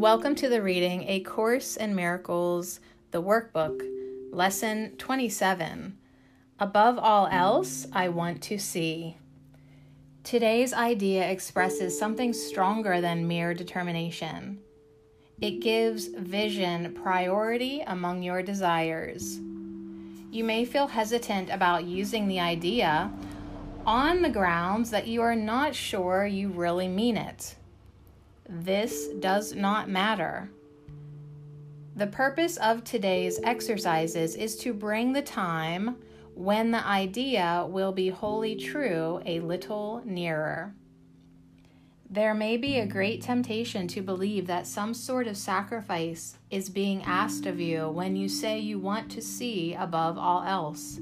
Welcome to the reading A Course in Miracles, the workbook, lesson 27. Above all else, I want to see. Today's idea expresses something stronger than mere determination. It gives vision priority among your desires. You may feel hesitant about using the idea on the grounds that you are not sure you really mean it. This does not matter. The purpose of today's exercises is to bring the time when the idea will be wholly true a little nearer. There may be a great temptation to believe that some sort of sacrifice is being asked of you when you say you want to see above all else.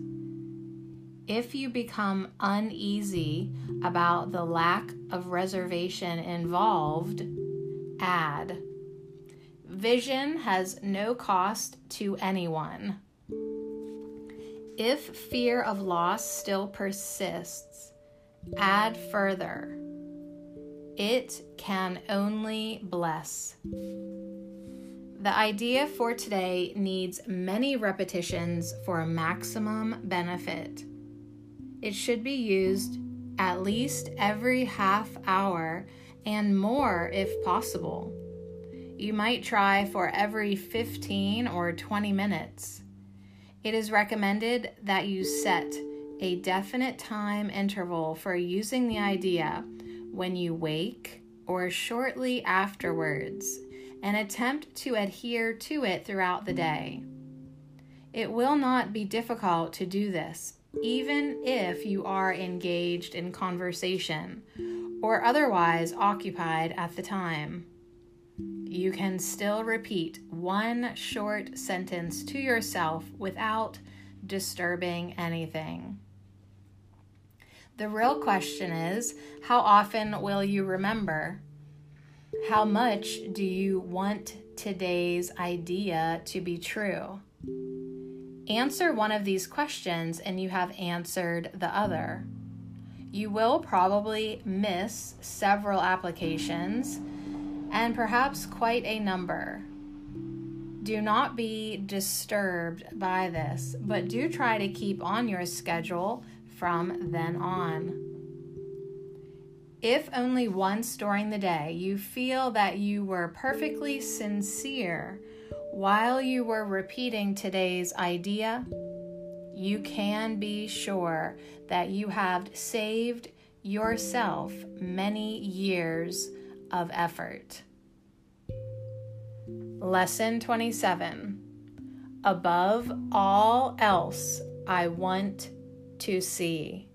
If you become uneasy about the lack of reservation involved, add. Vision has no cost to anyone. If fear of loss still persists, add further. It can only bless. The idea for today needs many repetitions for maximum benefit. It should be used at least every half hour and more if possible. You might try for every 15 or 20 minutes. It is recommended that you set a definite time interval for using the idea when you wake or shortly afterwards and attempt to adhere to it throughout the day. It will not be difficult to do this, even if you are engaged in conversation or otherwise occupied at the time. You can still repeat one short sentence to yourself without disturbing anything. The real question is how often will you remember? How much do you want today's idea to be true? Answer one of these questions and you have answered the other. You will probably miss several applications and perhaps quite a number. Do not be disturbed by this, but do try to keep on your schedule from then on. If only once during the day you feel that you were perfectly sincere while you were repeating today's idea, you can be sure that you have saved yourself many years of effort. Lesson 27 Above all else, I want to see.